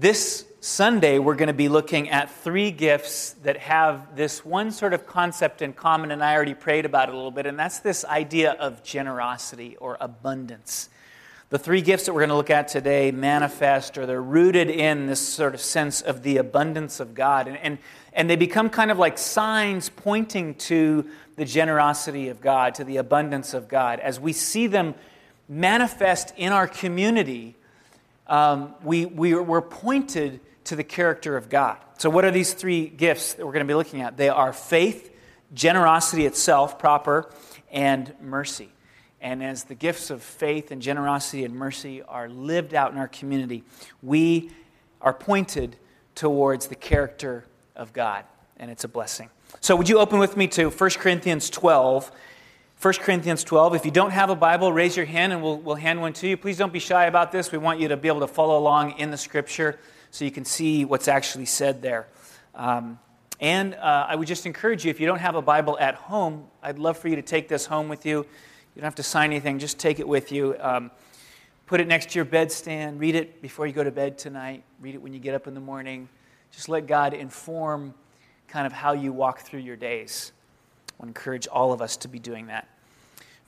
This Sunday, we're going to be looking at three gifts that have this one sort of concept in common, and I already prayed about it a little bit, and that's this idea of generosity or abundance. The three gifts that we're going to look at today manifest or they're rooted in this sort of sense of the abundance of God. And, and, and they become kind of like signs pointing to the generosity of God, to the abundance of God. As we see them manifest in our community, um, we, we, we're pointed to the character of God. So, what are these three gifts that we're going to be looking at? They are faith, generosity itself, proper, and mercy. And as the gifts of faith and generosity and mercy are lived out in our community, we are pointed towards the character of God, and it's a blessing. So, would you open with me to 1 Corinthians 12? 1 Corinthians 12. If you don't have a Bible, raise your hand and we'll, we'll hand one to you. Please don't be shy about this. We want you to be able to follow along in the scripture so you can see what's actually said there. Um, and uh, I would just encourage you, if you don't have a Bible at home, I'd love for you to take this home with you. You don't have to sign anything, just take it with you. Um, put it next to your bedstand. Read it before you go to bed tonight. Read it when you get up in the morning. Just let God inform kind of how you walk through your days. I encourage all of us to be doing that.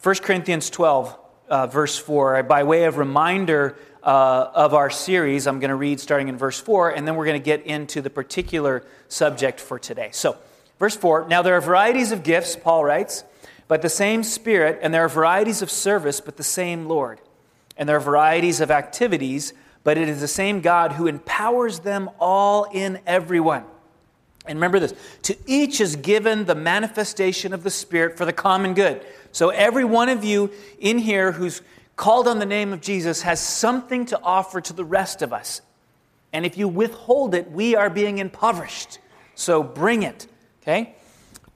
1 Corinthians 12, uh, verse 4, by way of reminder uh, of our series, I'm going to read starting in verse 4, and then we're going to get into the particular subject for today. So, verse 4 Now there are varieties of gifts, Paul writes, but the same Spirit, and there are varieties of service, but the same Lord. And there are varieties of activities, but it is the same God who empowers them all in everyone. And remember this to each is given the manifestation of the Spirit for the common good. So every one of you in here who's called on the name of Jesus has something to offer to the rest of us. And if you withhold it, we are being impoverished. So bring it. Okay?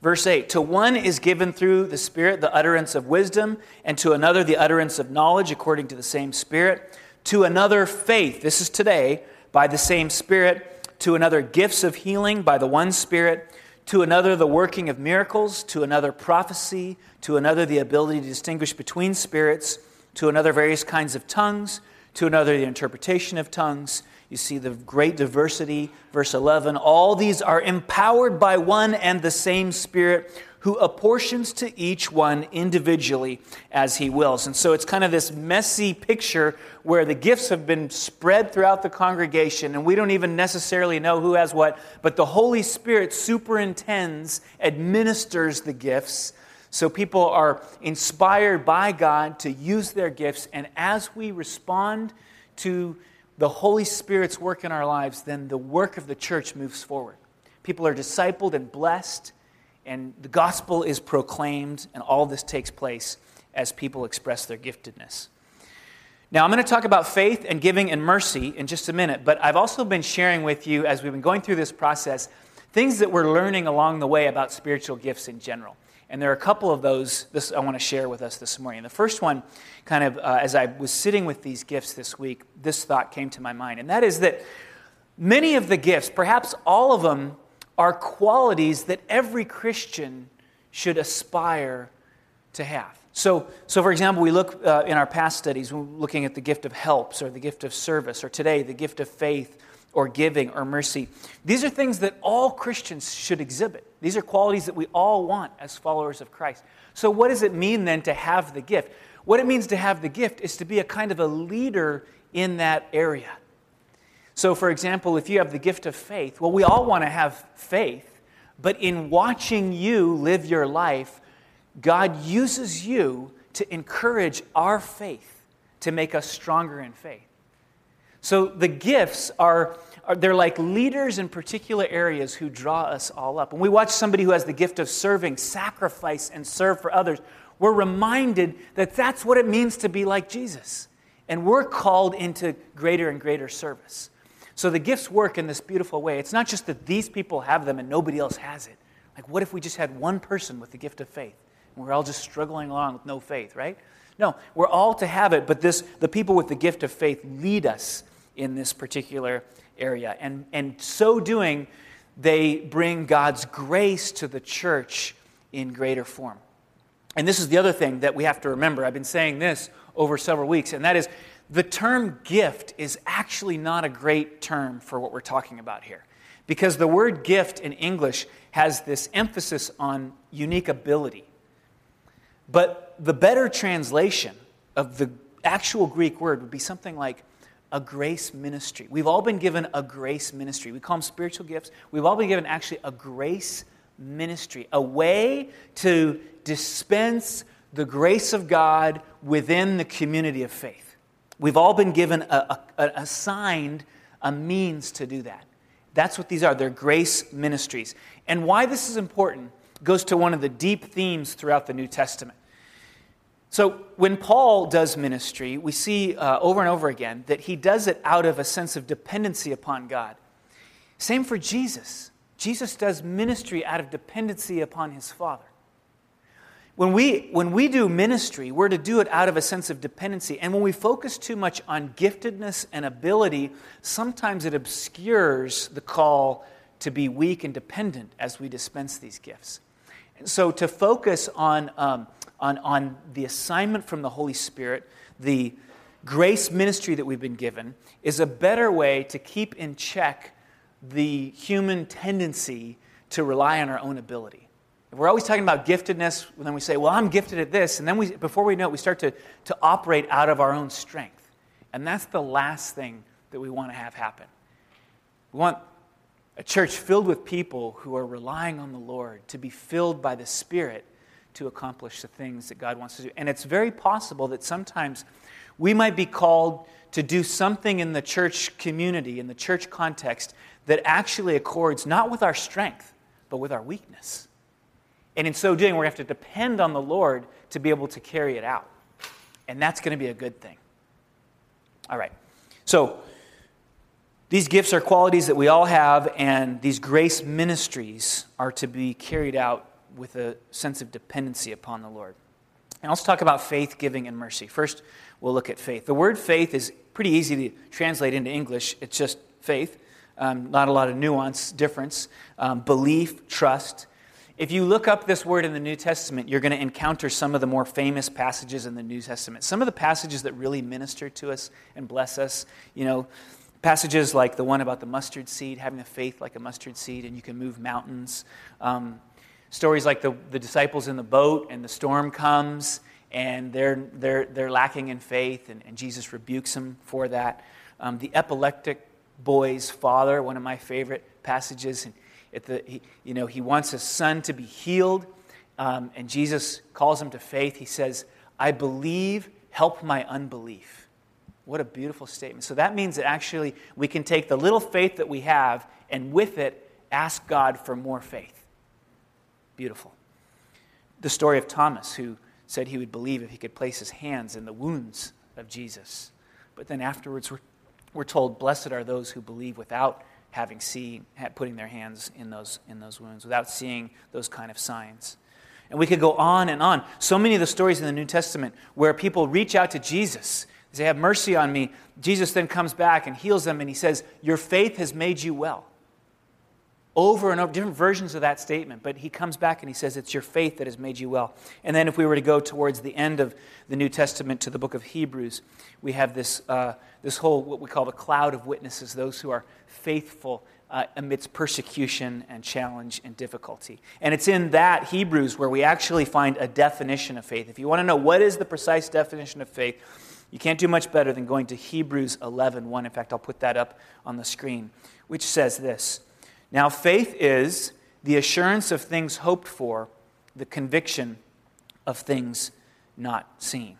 Verse 8 To one is given through the Spirit the utterance of wisdom, and to another the utterance of knowledge according to the same Spirit. To another, faith. This is today, by the same Spirit to another gifts of healing by the one Spirit, to another the working of miracles, to another prophecy, to another the ability to distinguish between spirits, to another various kinds of tongues, to another the interpretation of tongues. You see the great diversity, verse 11. All these are empowered by one and the same Spirit who apportions to each one individually as he wills. And so it's kind of this messy picture where the gifts have been spread throughout the congregation, and we don't even necessarily know who has what, but the Holy Spirit superintends, administers the gifts. So people are inspired by God to use their gifts, and as we respond to the Holy Spirit's work in our lives, then the work of the church moves forward. People are discipled and blessed and the gospel is proclaimed, and all this takes place as people express their giftedness. Now, I'm going to talk about faith and giving and mercy in just a minute, but I've also been sharing with you as we've been going through this process things that we're learning along the way about spiritual gifts in general. And there are a couple of those this, I want to share with us this morning. The first one, kind of uh, as I was sitting with these gifts this week, this thought came to my mind, and that is that many of the gifts, perhaps all of them, are qualities that every Christian should aspire to have. So, so for example, we look uh, in our past studies, we're looking at the gift of helps or the gift of service, or today, the gift of faith or giving or mercy. These are things that all Christians should exhibit. These are qualities that we all want as followers of Christ. So, what does it mean then to have the gift? What it means to have the gift is to be a kind of a leader in that area. So, for example, if you have the gift of faith, well, we all want to have faith, but in watching you live your life, God uses you to encourage our faith, to make us stronger in faith. So the gifts are, are, they're like leaders in particular areas who draw us all up. When we watch somebody who has the gift of serving, sacrifice, and serve for others, we're reminded that that's what it means to be like Jesus. And we're called into greater and greater service. So the gifts work in this beautiful way. It's not just that these people have them and nobody else has it. Like, what if we just had one person with the gift of faith? And we're all just struggling along with no faith, right? No, we're all to have it, but this, the people with the gift of faith lead us in this particular area. And, and so doing, they bring God's grace to the church in greater form. And this is the other thing that we have to remember. I've been saying this over several weeks, and that is the term gift is actually not a great term for what we're talking about here. Because the word gift in English has this emphasis on unique ability. But the better translation of the actual Greek word would be something like a grace ministry. We've all been given a grace ministry. We call them spiritual gifts. We've all been given actually a grace ministry, a way to dispense the grace of God within the community of faith. We've all been given a, a, assigned a means to do that. That's what these are. They're grace ministries. And why this is important goes to one of the deep themes throughout the New Testament. So, when Paul does ministry, we see uh, over and over again that he does it out of a sense of dependency upon God. Same for Jesus. Jesus does ministry out of dependency upon his Father. When we, when we do ministry, we're to do it out of a sense of dependency. And when we focus too much on giftedness and ability, sometimes it obscures the call to be weak and dependent as we dispense these gifts. And so to focus on, um, on, on the assignment from the Holy Spirit, the grace ministry that we've been given, is a better way to keep in check the human tendency to rely on our own ability. We're always talking about giftedness, and then we say, well, I'm gifted at this. And then we, before we know it, we start to, to operate out of our own strength. And that's the last thing that we want to have happen. We want a church filled with people who are relying on the Lord to be filled by the Spirit to accomplish the things that God wants to do. And it's very possible that sometimes we might be called to do something in the church community, in the church context, that actually accords not with our strength, but with our weakness. And in so doing, we're going to have to depend on the Lord to be able to carry it out. And that's going to be a good thing. All right. So, these gifts are qualities that we all have, and these grace ministries are to be carried out with a sense of dependency upon the Lord. And let's talk about faith, giving, and mercy. First, we'll look at faith. The word faith is pretty easy to translate into English, it's just faith. Um, not a lot of nuance, difference. Um, belief, trust. If you look up this word in the New Testament, you're going to encounter some of the more famous passages in the New Testament. Some of the passages that really minister to us and bless us, you know, passages like the one about the mustard seed, having a faith like a mustard seed, and you can move mountains. Um, stories like the, the disciples in the boat, and the storm comes, and they're, they're, they're lacking in faith, and, and Jesus rebukes them for that. Um, the epileptic boy's father, one of my favorite passages. And the, he, you know, he wants his son to be healed, um, and Jesus calls him to faith. He says, I believe, help my unbelief. What a beautiful statement. So that means that actually we can take the little faith that we have and with it ask God for more faith. Beautiful. The story of Thomas, who said he would believe if he could place his hands in the wounds of Jesus. But then afterwards, we're, we're told, Blessed are those who believe without having seen, putting their hands in those, in those wounds, without seeing those kind of signs. And we could go on and on. So many of the stories in the New Testament where people reach out to Jesus. They say, Have mercy on me. Jesus then comes back and heals them, and he says, Your faith has made you well over and over, different versions of that statement. But he comes back and he says, It's your faith that has made you well. And then, if we were to go towards the end of the New Testament to the book of Hebrews, we have this, uh, this whole, what we call the cloud of witnesses, those who are faithful uh, amidst persecution and challenge and difficulty. And it's in that Hebrews where we actually find a definition of faith. If you want to know what is the precise definition of faith, you can't do much better than going to Hebrews 11 1. In fact, I'll put that up on the screen, which says this. Now, faith is the assurance of things hoped for, the conviction of things not seen.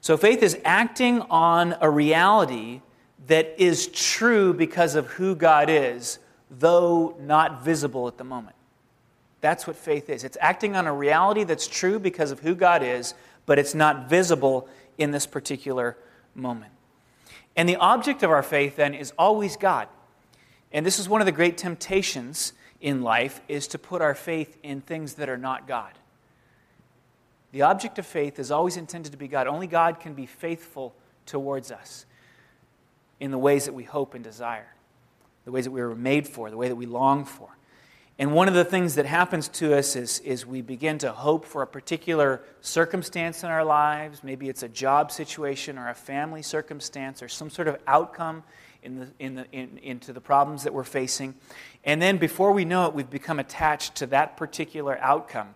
So, faith is acting on a reality that is true because of who God is, though not visible at the moment. That's what faith is. It's acting on a reality that's true because of who God is, but it's not visible in this particular moment. And the object of our faith then is always God. And this is one of the great temptations in life is to put our faith in things that are not God. The object of faith is always intended to be God. Only God can be faithful towards us in the ways that we hope and desire, the ways that we were made for, the way that we long for. And one of the things that happens to us is, is we begin to hope for a particular circumstance in our lives. Maybe it's a job situation or a family circumstance or some sort of outcome in the, in the, in, into the problems that we're facing. And then before we know it, we've become attached to that particular outcome.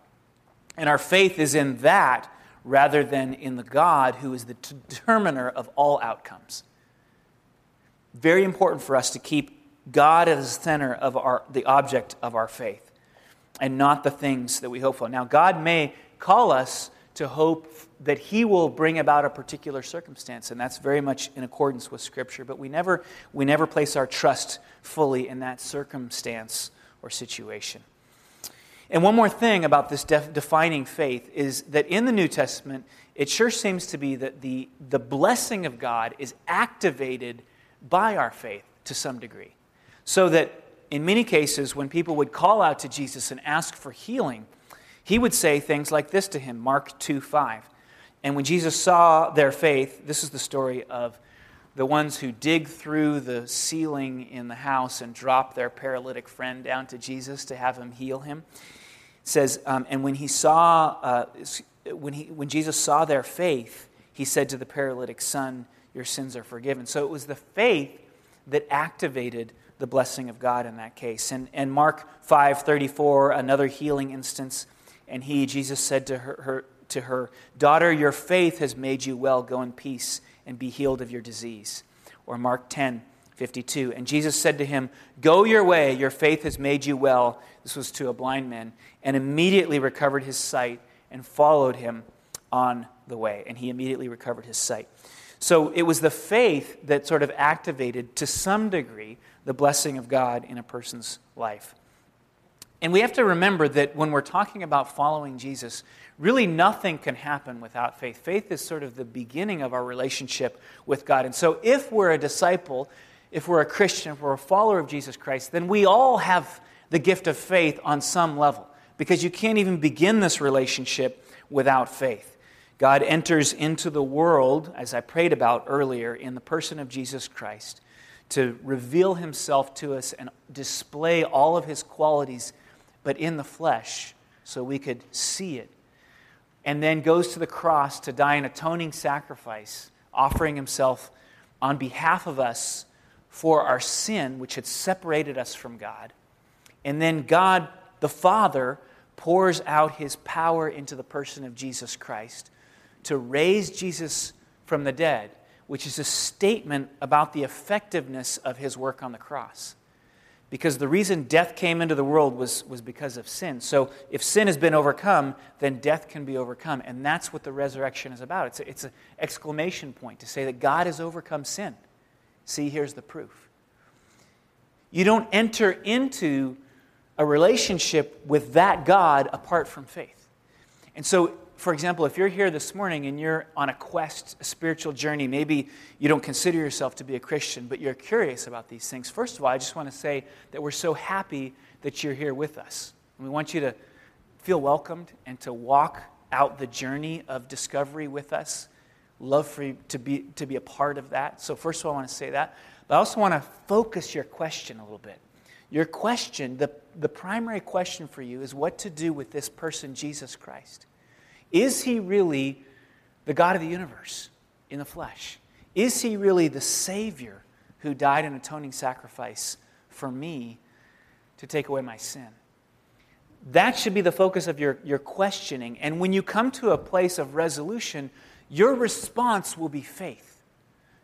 And our faith is in that rather than in the God who is the determiner of all outcomes. Very important for us to keep God as the center of our, the object of our faith and not the things that we hope for. Now, God may call us to hope that He will bring about a particular circumstance, and that's very much in accordance with Scripture, but we never, we never place our trust fully in that circumstance or situation. And one more thing about this def- defining faith is that in the New Testament, it sure seems to be that the, the blessing of God is activated by our faith to some degree. So that in many cases, when people would call out to Jesus and ask for healing, he would say things like this to him Mark 2 5. And when Jesus saw their faith, this is the story of the ones who dig through the ceiling in the house and drop their paralytic friend down to Jesus to have him heal him. It says, um, and when he saw, uh, when, he, when Jesus saw their faith, he said to the paralytic son, Your sins are forgiven. So it was the faith that activated the blessing of God in that case. And, and Mark 5:34, another healing instance, and he, Jesus said to her, her, to her, Daughter, your faith has made you well. Go in peace and be healed of your disease. Or Mark 10, 52. And Jesus said to him, Go your way, your faith has made you well. This was to a blind man, and immediately recovered his sight and followed him on the way. And he immediately recovered his sight. So it was the faith that sort of activated, to some degree, the blessing of God in a person's life. And we have to remember that when we're talking about following Jesus, really nothing can happen without faith. Faith is sort of the beginning of our relationship with God. And so if we're a disciple, if we're a Christian, if we're a follower of Jesus Christ, then we all have the gift of faith on some level because you can't even begin this relationship without faith. God enters into the world, as I prayed about earlier, in the person of Jesus Christ to reveal himself to us and display all of his qualities, but in the flesh, so we could see it. And then goes to the cross to die an atoning sacrifice, offering himself on behalf of us for our sin, which had separated us from God. And then God, the Father, pours out his power into the person of Jesus Christ to raise Jesus from the dead which is a statement about the effectiveness of his work on the cross. Because the reason death came into the world was, was because of sin. So if sin has been overcome, then death can be overcome. And that's what the resurrection is about. It's, a, it's an exclamation point to say that God has overcome sin. See, here's the proof. You don't enter into a relationship with that God apart from faith. And so for example, if you're here this morning and you're on a quest, a spiritual journey, maybe you don't consider yourself to be a Christian, but you're curious about these things. First of all, I just want to say that we're so happy that you're here with us. We want you to feel welcomed and to walk out the journey of discovery with us. Love for you to be, to be a part of that. So, first of all, I want to say that. But I also want to focus your question a little bit. Your question, the, the primary question for you is what to do with this person, Jesus Christ. Is he really the God of the universe in the flesh? Is he really the Savior who died an atoning sacrifice for me to take away my sin? That should be the focus of your, your questioning. And when you come to a place of resolution, your response will be faith.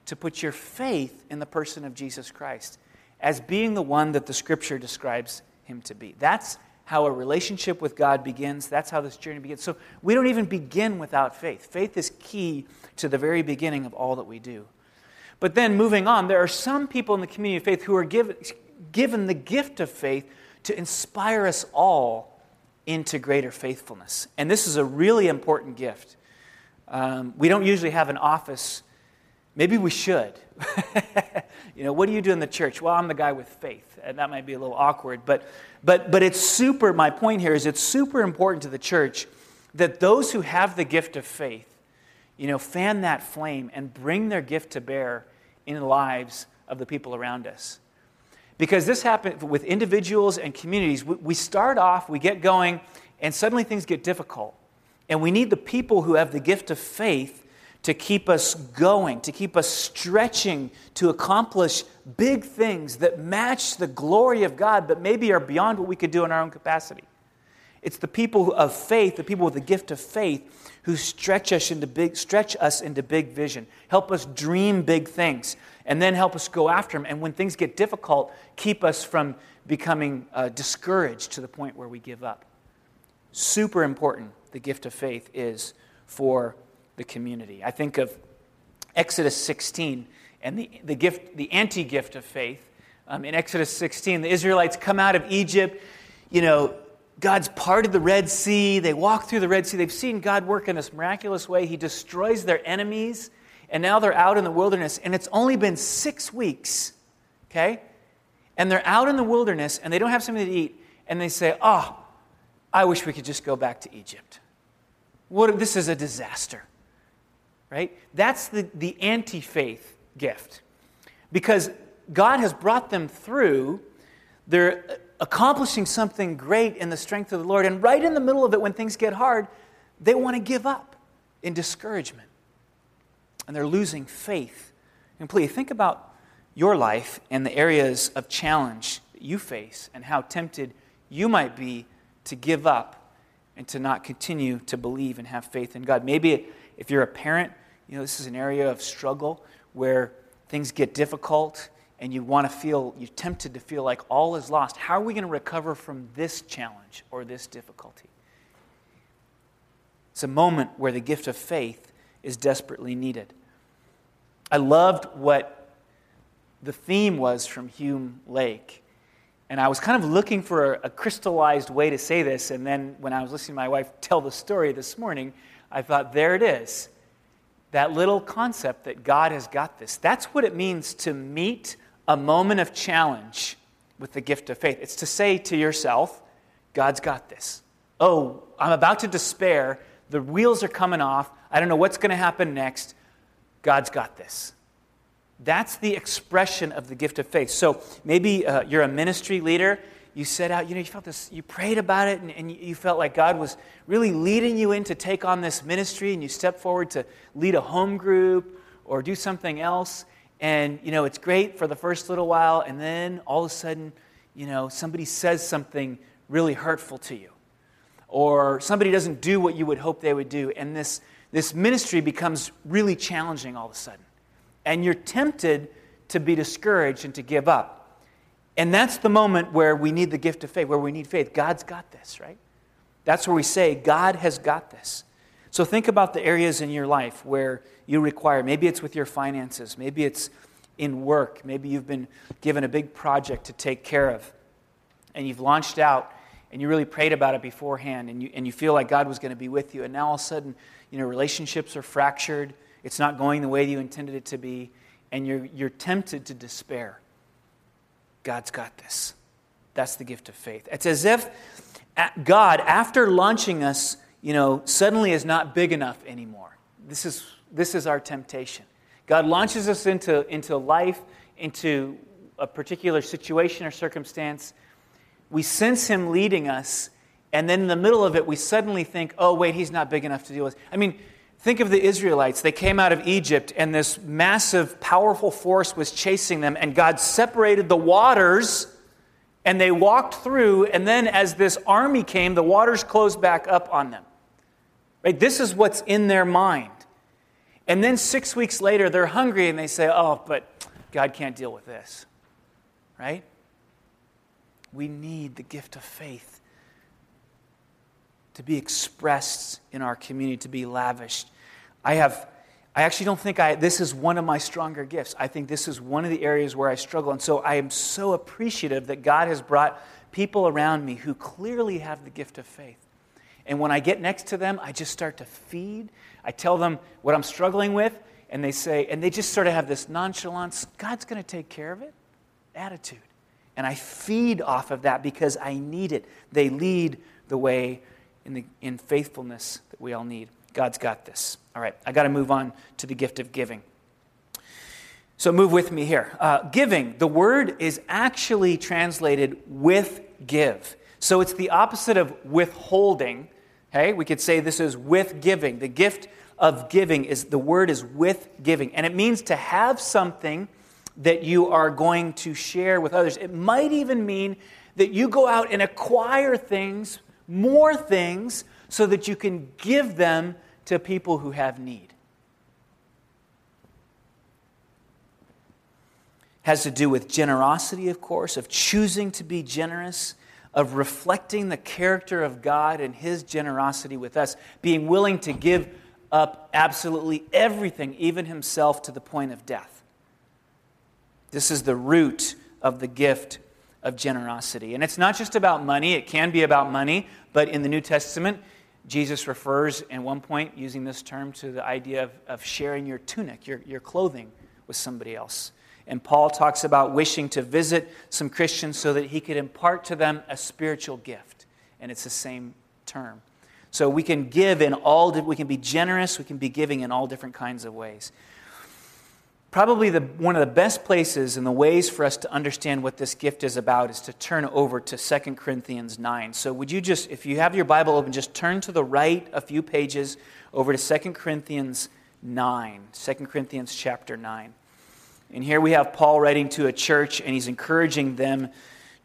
To put your faith in the person of Jesus Christ as being the one that the scripture describes him to be. That's how a relationship with God begins. That's how this journey begins. So we don't even begin without faith. Faith is key to the very beginning of all that we do. But then moving on, there are some people in the community of faith who are given, given the gift of faith to inspire us all into greater faithfulness. And this is a really important gift. Um, we don't usually have an office. Maybe we should. you know, what do you do in the church? Well, I'm the guy with faith. And that might be a little awkward. But but, but it's super, my point here is it's super important to the church that those who have the gift of faith, you know, fan that flame and bring their gift to bear in the lives of the people around us. Because this happens with individuals and communities. We start off, we get going, and suddenly things get difficult. And we need the people who have the gift of faith to keep us going, to keep us stretching to accomplish big things that match the glory of God, but maybe are beyond what we could do in our own capacity. It's the people of faith, the people with the gift of faith, who stretch us into big, stretch us into big vision, help us dream big things, and then help us go after them. And when things get difficult, keep us from becoming uh, discouraged to the point where we give up. Super important, the gift of faith is for the community. I think of Exodus 16 and the, the gift, the anti-gift of faith. Um, in Exodus 16, the Israelites come out of Egypt, you know, God's parted the Red Sea. They walk through the Red Sea. They've seen God work in this miraculous way. He destroys their enemies, and now they're out in the wilderness, and it's only been six weeks, okay? And they're out in the wilderness, and they don't have something to eat, and they say, Oh, I wish we could just go back to Egypt. What, this is a disaster, right? That's the, the anti faith gift. Because God has brought them through. They're accomplishing something great in the strength of the Lord. And right in the middle of it, when things get hard, they want to give up in discouragement. And they're losing faith. And please think about your life and the areas of challenge that you face and how tempted you might be to give up and to not continue to believe and have faith in God. Maybe if you're a parent, you know, this is an area of struggle where things get difficult and you want to feel, you're tempted to feel like all is lost. How are we going to recover from this challenge or this difficulty? It's a moment where the gift of faith is desperately needed. I loved what the theme was from Hume Lake. And I was kind of looking for a, crystallized way to say this. And then when I was listening to my wife tell the story this morning, I thought, there it is. That little concept that God has got this. That's what it means to meet a moment of challenge with the gift of faith. It's to say to yourself, God's got this. Oh, I'm about to despair. The wheels are coming off. I don't know what's going to happen next. God's got this. That's the expression of the gift of faith. So maybe uh, you're a ministry leader. You set out, you know, you felt this, you prayed about it, and, and you felt like God was really leading you in to take on this ministry, and you step forward to lead a home group or do something else. And, you know, it's great for the first little while, and then all of a sudden, you know, somebody says something really hurtful to you. Or somebody doesn't do what you would hope they would do, and this, this ministry becomes really challenging all of a sudden and you're tempted to be discouraged and to give up. And that's the moment where we need the gift of faith, where we need faith. God's got this, right? That's where we say, God has got this. So think about the areas in your life where you require, maybe it's with your finances, maybe it's in work, maybe you've been given a big project to take care of, and you've launched out and you really prayed about it beforehand and you, and you feel like God was going to be with you, and now all of a sudden, you know, relationships are fractured it's not going the way you intended it to be, and you're, you're tempted to despair. God's got this. That's the gift of faith. It's as if uh, God, after launching us, you know, suddenly is not big enough anymore. This is, this is our temptation. God launches us into, into life, into a particular situation or circumstance. We sense Him leading us, and then in the middle of it, we suddenly think, oh, wait, He's not big enough to deal with. I mean, Think of the Israelites. They came out of Egypt, and this massive, powerful force was chasing them, and God separated the waters, and they walked through, and then as this army came, the waters closed back up on them. Right? This is what's in their mind. And then six weeks later, they're hungry, and they say, Oh, but God can't deal with this. Right? We need the gift of faith to be expressed in our community, to be lavished. I have. I actually don't think I, this is one of my stronger gifts. I think this is one of the areas where I struggle. And so I am so appreciative that God has brought people around me who clearly have the gift of faith. And when I get next to them, I just start to feed. I tell them what I'm struggling with, and they say, and they just sort of have this nonchalance, God's going to take care of it attitude. And I feed off of that because I need it. They lead the way in, the, in faithfulness that we all need. God's got this. All right, I got to move on to the gift of giving. So move with me here. Uh, giving, the word is actually translated with give. So it's the opposite of withholding. Okay, we could say this is with giving. The gift of giving is the word is with giving, and it means to have something that you are going to share with others. It might even mean that you go out and acquire things, more things, so that you can give them to people who have need. Has to do with generosity, of course, of choosing to be generous, of reflecting the character of God and His generosity with us, being willing to give up absolutely everything, even Himself, to the point of death. This is the root of the gift of generosity. And it's not just about money, it can be about money, but in the New Testament, Jesus refers at one point, using this term, to the idea of, of sharing your tunic, your, your clothing, with somebody else. And Paul talks about wishing to visit some Christians so that he could impart to them a spiritual gift. And it's the same term. So we can give in all, we can be generous, we can be giving in all different kinds of ways. Probably the, one of the best places and the ways for us to understand what this gift is about is to turn over to 2 Corinthians 9. So, would you just, if you have your Bible open, just turn to the right a few pages over to 2 Corinthians 9. 2 Corinthians chapter 9. And here we have Paul writing to a church, and he's encouraging them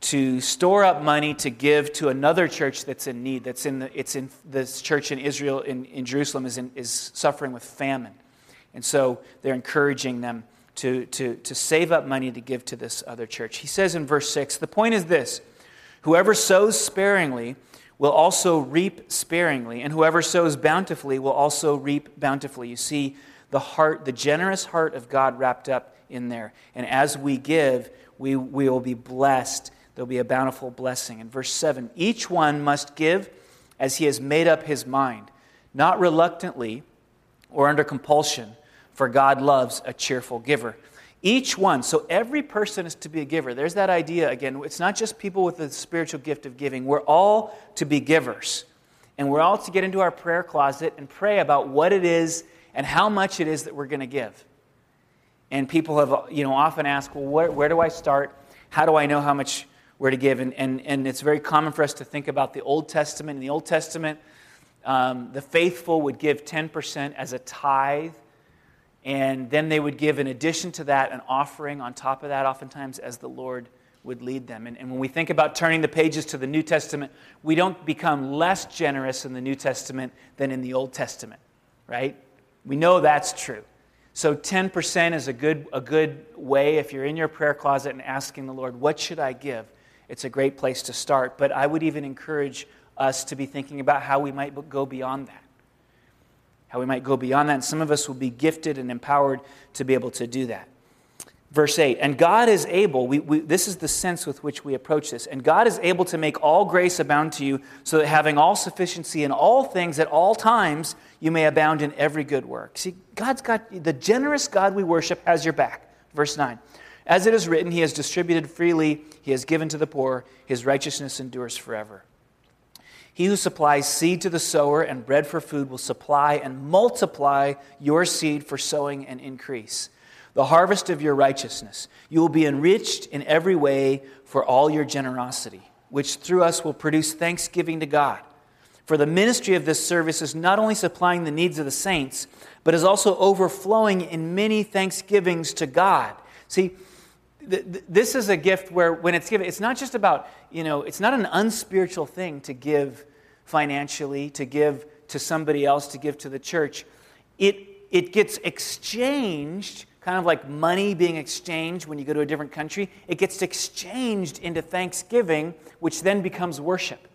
to store up money to give to another church that's in need. That's in the, it's in this church in Israel, in, in Jerusalem, is, in, is suffering with famine. And so they're encouraging them to, to, to save up money to give to this other church. He says in verse 6 the point is this whoever sows sparingly will also reap sparingly, and whoever sows bountifully will also reap bountifully. You see the heart, the generous heart of God wrapped up in there. And as we give, we, we will be blessed. There'll be a bountiful blessing. In verse 7, each one must give as he has made up his mind, not reluctantly or under compulsion for God loves a cheerful giver. Each one, so every person is to be a giver. There's that idea again. It's not just people with the spiritual gift of giving. We're all to be givers. And we're all to get into our prayer closet and pray about what it is and how much it is that we're going to give. And people have, you know, often asked, well, where, where do I start? How do I know how much we're to give? And, and, and it's very common for us to think about the Old Testament. In the Old Testament, um, the faithful would give 10% as a tithe and then they would give, in addition to that, an offering on top of that, oftentimes, as the Lord would lead them. And, and, when we think about turning the pages to the New Testament, we don't become less generous in the New Testament than in the Old Testament, right? We know that's true. So 10% is a good, a good way if you're in your prayer closet and asking the Lord, what should I give? It's a great place to start. But I would even encourage us to be thinking about how we might go beyond that how we might go beyond that. And some of us will be gifted and empowered to be able to do that. Verse 8, and God is able, we, we, this is the sense with which we approach this, and God is able to make all grace abound to you, so that having all sufficiency in all things at all times, you may abound in every good work. See, God's got, the generous God we worship has your back. Verse 9, as it is written, He has distributed freely, He has given to the poor, His righteousness endures forever. He who supplies seed to the sower and bread for food will supply and multiply your seed for sowing and increase. The harvest of your righteousness. You will be enriched in every way for all your generosity, which through us will produce thanksgiving to God. For the ministry of this service is not only supplying the needs of the saints, but is also overflowing in many thanksgivings to God. See, this is a gift where when it's given, it's not just about, you know, it's not an unspiritual thing to give financially, to give to somebody else, to give to the church. It, it gets exchanged, kind of like money being exchanged when you go to a different country. It gets exchanged into thanksgiving, which then becomes worship.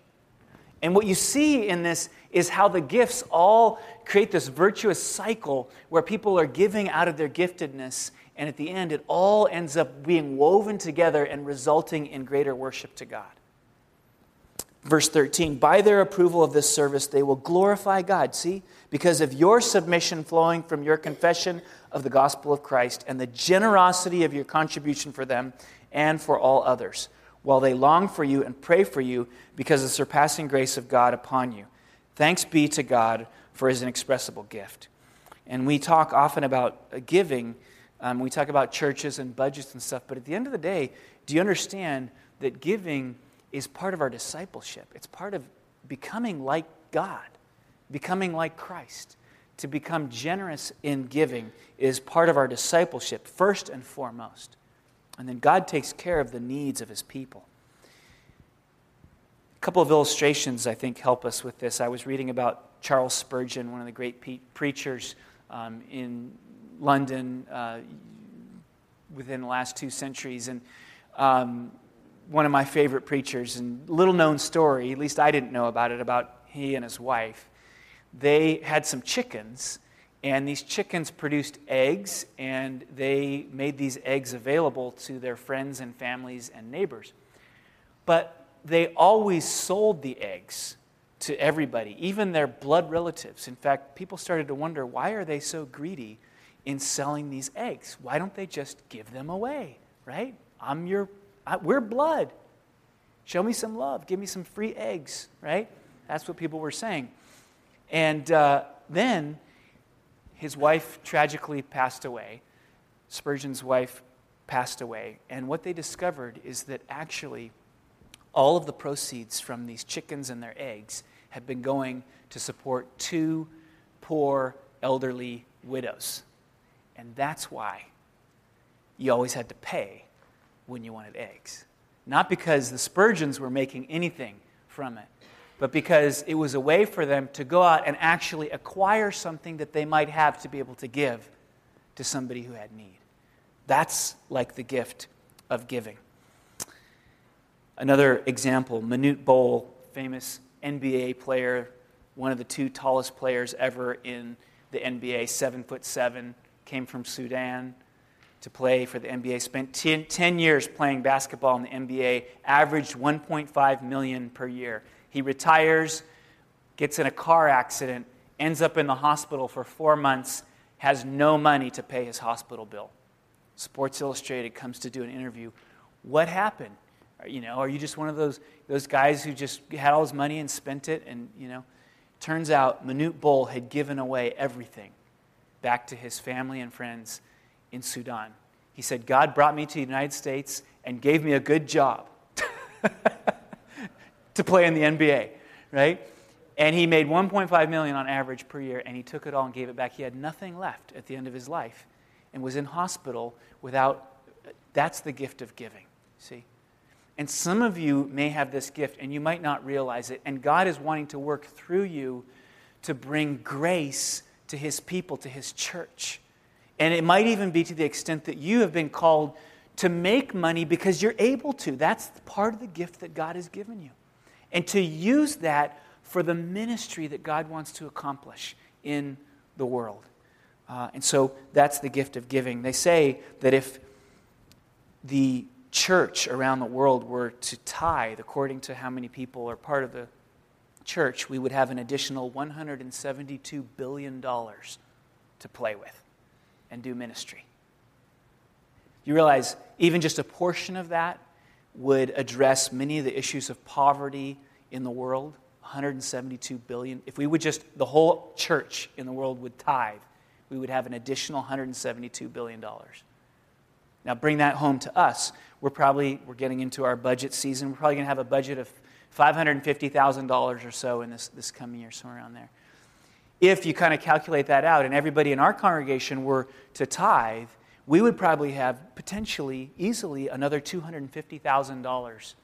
And what you see in this is how the gifts all create this virtuous cycle where people are giving out of their giftedness and at the end, it all ends up being woven together and resulting in greater worship to God. Verse 13, by their approval of this service, they will glorify God. See? Because of your submission flowing from your confession of the gospel of Christ and the generosity of your contribution for them and for all others, while they long for you and pray for you because of the surpassing grace of God upon you. Thanks be to God for his inexpressible gift. And we talk often about giving Um, we talk about churches and budgets and stuff, but at the end of the day, do you understand that giving is part of our discipleship? It's part of becoming like God, becoming like Christ. To become generous in giving is part of our discipleship, first and foremost. And then God takes care of the needs of his people. A couple of illustrations, I think, help us with this. I was reading about Charles Spurgeon, one of the great pe- preachers um, in London uh, within the last two centuries. And um, one of my favorite preachers, and little known story, at least I didn't know about it, about he and his wife. They had some chickens, and these chickens produced eggs, and they made these eggs available to their friends and families and neighbors. But they always sold the eggs to everybody, even their blood relatives. In fact, people started to wonder why are they so greedy in selling these eggs? Why don't they just give them away, right? I'm your, I, we're blood. Show me some love. Give me some free eggs, right? That's what people were saying. And uh, then his wife tragically passed away. Spurgeon's wife passed away. And what they discovered is that actually all of the proceeds from these chickens and their eggs have been going to support two poor elderly widows. And that's why you always had to pay when you wanted eggs. Not because the Spurgeons were making anything from it, but because it was a way for them to go out and actually acquire something that they might have to be able to give to somebody who had need. That's like the gift of giving. Another example Manute Bol, famous NBA player, one of the two tallest players ever in the NBA, seven foot seven, came from Sudan to play for the NBA, spent 10, 10 years playing basketball in the NBA, averaged 1.5 million per year. He retires, gets in a car accident, ends up in the hospital for four months, has no money to pay his hospital bill. Sports Illustrated comes to do an interview. What happened? You know, are you just one of those, those guys who just had all his money and spent it? And, you know, turns out Manute Bol had given away everything back to his family and friends in Sudan. He said, God brought me to the United States and gave me a good job to play in the NBA, right? And he made 1.5 million on average per year, and he took it all and gave it back. He had nothing left at the end of his life and was in hospital without. That's the gift of giving, see? And some of you may have this gift and you might not realize it. And God is wanting to work through you to bring grace to his people, to his church. And it might even be to the extent that you have been called to make money because you're able to. That's part of the gift that God has given you. And to use that for the ministry that God wants to accomplish in the world. Uh, and so that's the gift of giving. They say that if the church around the world were to tithe according to how many people are part of the church, we would have an additional $172 billion to play with and do ministry. You realize even just a portion of that would address many of the issues of poverty in the world. 172 billion. If we would just, the whole church in the world would tithe, we would have an additional 172 billion dollars. Now bring that home to us. We're probably we're getting into our budget season. We're probably going to have a budget of $550,000 or so in this, this coming year, somewhere around there. If you kind of calculate that out and everybody in our congregation were to tithe, we would probably have potentially, easily, another $250,000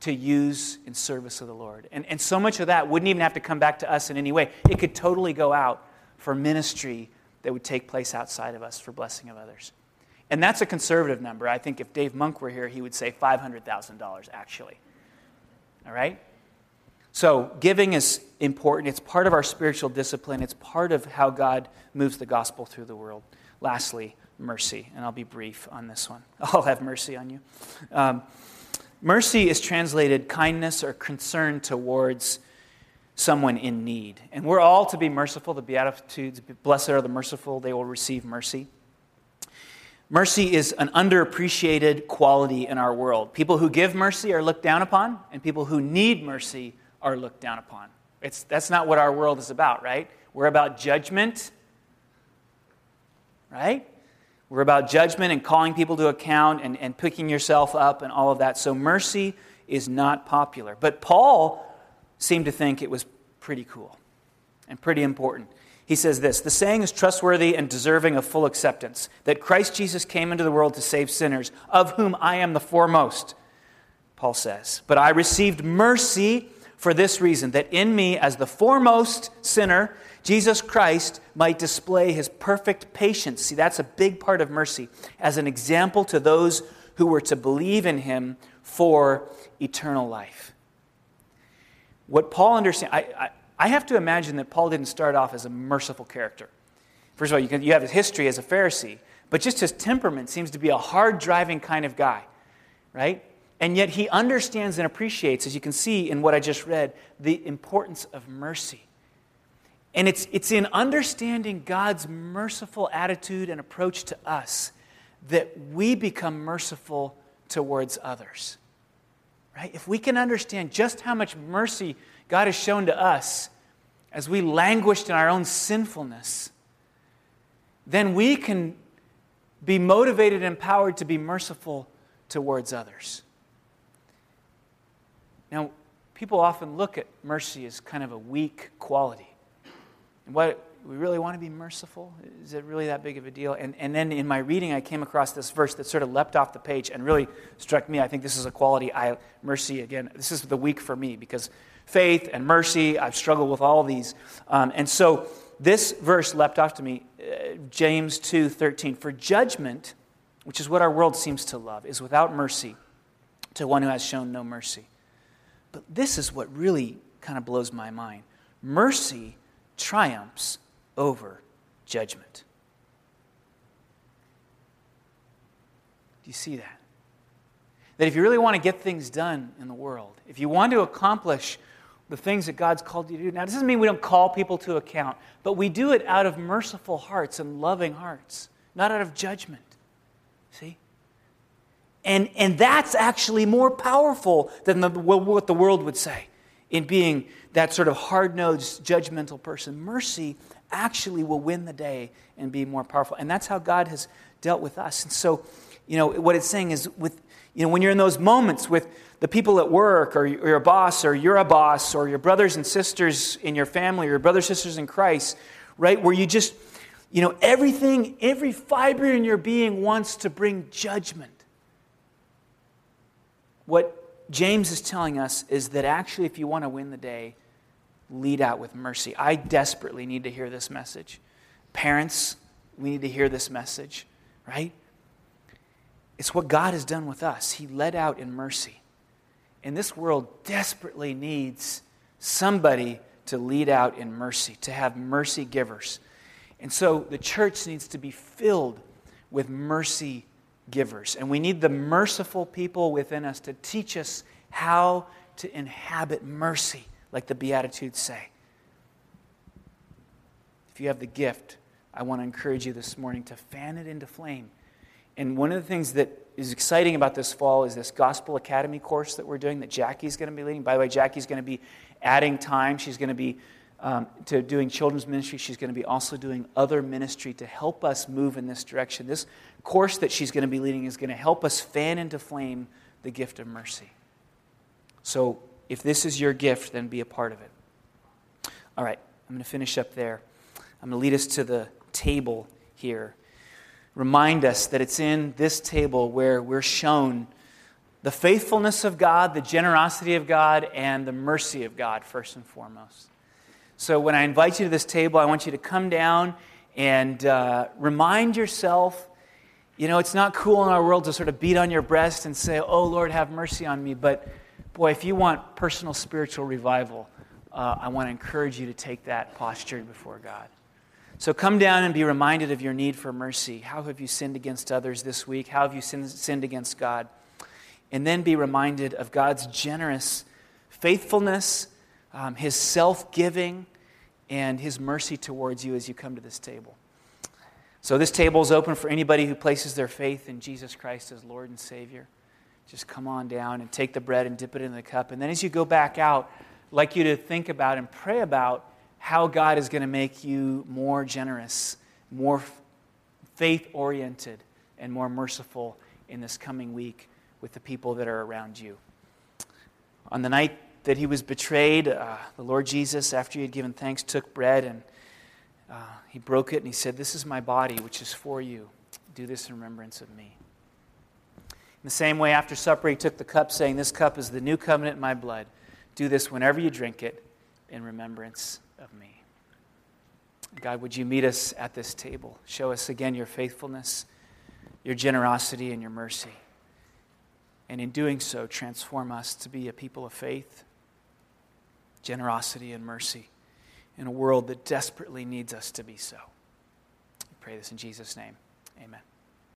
to use in service of the Lord. And, and so much of that wouldn't even have to come back to us in any way. It could totally go out for ministry that would take place outside of us for blessing of others. And that's a conservative number. I think if Dave Monk were here, he would say $500,000 actually. All right? So, giving is important. It's part of our spiritual discipline, it's part of how God moves the gospel through the world. Lastly, mercy. And I'll be brief on this one. I'll have mercy on you. Um, mercy is translated kindness or concern towards someone in need. And we're all to be merciful. The Beatitudes, blessed are the merciful, they will receive mercy. Mercy is an underappreciated quality in our world. People who give mercy are looked down upon, and people who need mercy are looked down upon. It's, that's not what our world is about, right? We're about judgment, right? We're about judgment and calling people to account and, and picking yourself up and all of that. So mercy is not popular. But Paul seemed to think it was pretty cool and pretty important. He says this The saying is trustworthy and deserving of full acceptance that Christ Jesus came into the world to save sinners, of whom I am the foremost. Paul says, But I received mercy for this reason, that in me, as the foremost sinner, Jesus Christ might display his perfect patience. See, that's a big part of mercy, as an example to those who were to believe in him for eternal life. What Paul understands, I, I, I, have to imagine that Paul didn't start off as a merciful character. First of all, you, can, you have his history as a Pharisee, but just his temperament seems to be a hard driving kind of guy, right? And yet he understands and appreciates, as you can see in what I just read, the importance of mercy. And it's, it's in understanding God's merciful attitude and approach to us that we become merciful towards others. Right? If we can understand just how much mercy God has shown to us as we languished in our own sinfulness, then we can be motivated and empowered to be merciful towards others. Now, people often look at mercy as kind of a weak quality. And what we really want to be merciful? Is it really that big of a deal? And, and then in my reading, I came across this verse that sort of leapt off the page and really struck me. I think this is a quality I, mercy, again, this is the week for me because faith and mercy, I've struggled with all these. Um, and so this verse leapt off to me, uh, James 2 13. For judgment, which is what our world seems to love, is without mercy to one who has shown no mercy. But this is what really kind of blows my mind. Mercy triumphs over judgment. Do you see that? That if you really want to get things done in the world, if you want to accomplish the things that God's called you to do, now, this doesn't mean we don't call people to account, but we do it out of merciful hearts and loving hearts, not out of judgment. See? And, and that's actually more powerful than the, what the world would say in being that sort of hard nosed, judgmental person. Mercy actually will win the day and be more powerful. And that's how God has dealt with us. And so, you know, what it's saying is with, you know, when you're in those moments with the people at work or your boss or you're a boss or your brothers and sisters in your family or your brothers and sisters in Christ, right, where you just, you know, everything, every fiber in your being wants to bring judgment. What James is telling us is that actually, if you want to win the day, lead out with mercy. I desperately need to hear this message. Parents, we need to hear this message, right? It's what God has done with us. He led out in mercy. And this world desperately needs somebody to lead out in mercy, to have mercy givers. And so the church needs to be filled with mercy givers. And we need the merciful people within us to teach us how to inhabit mercy, like the Beatitudes say. If you have the gift, I want to encourage you this morning to fan it into flame. And one of the things that is exciting about this fall is this Gospel Academy course that we're doing that Jackie's going to be leading. By the way, Jackie's going to be adding time. She's going to be um, to doing children's ministry. She's going to be also doing other ministry to help us move in this direction. This course that she's going to be leading is going to help us fan into flame the gift of mercy. So, if this is your gift, then be a part of it. All right, I'm going to finish up there. I'm going to lead us to the table here. Remind us that it's in this table where we're shown the faithfulness of God, the generosity of God, and the mercy of God, first and foremost. So when I invite you to this table, I want you to come down and uh, remind yourself you know, it's not cool in our world to sort of beat on your breast and say, Oh, Lord, have mercy on me. But boy, if you want personal spiritual revival, uh, I want to encourage you to take that posture before God. So come down and be reminded of your need for mercy. How have you sinned against others this week? How have you sinned, sinned against God? And then be reminded of God's generous faithfulness um, his self giving, and his mercy towards you as you come to this table. So, this table is open for anybody who places their faith in Jesus Christ as Lord and Savior. Just come on down and take the bread and dip it in the cup. And then, as you go back out, I'd like you to think about and pray about how God is going to make you more generous, more faith oriented and more merciful in this coming week with the people that are around you. On the night that he was betrayed, uh, the Lord Jesus, after he had given thanks, took bread and uh, he broke it and he said, This is my body, which is for you. Do this in remembrance of me. The same way, after supper, he took the cup, saying, This cup is the new covenant in my blood. Do this whenever you drink it in remembrance of me. God, would you meet us at this table? Show us again your faithfulness, your generosity, and your mercy. And in doing so, transform us to be a people of faith, generosity, and mercy in a world that desperately needs us to be so. We pray this in Jesus' name. Amen.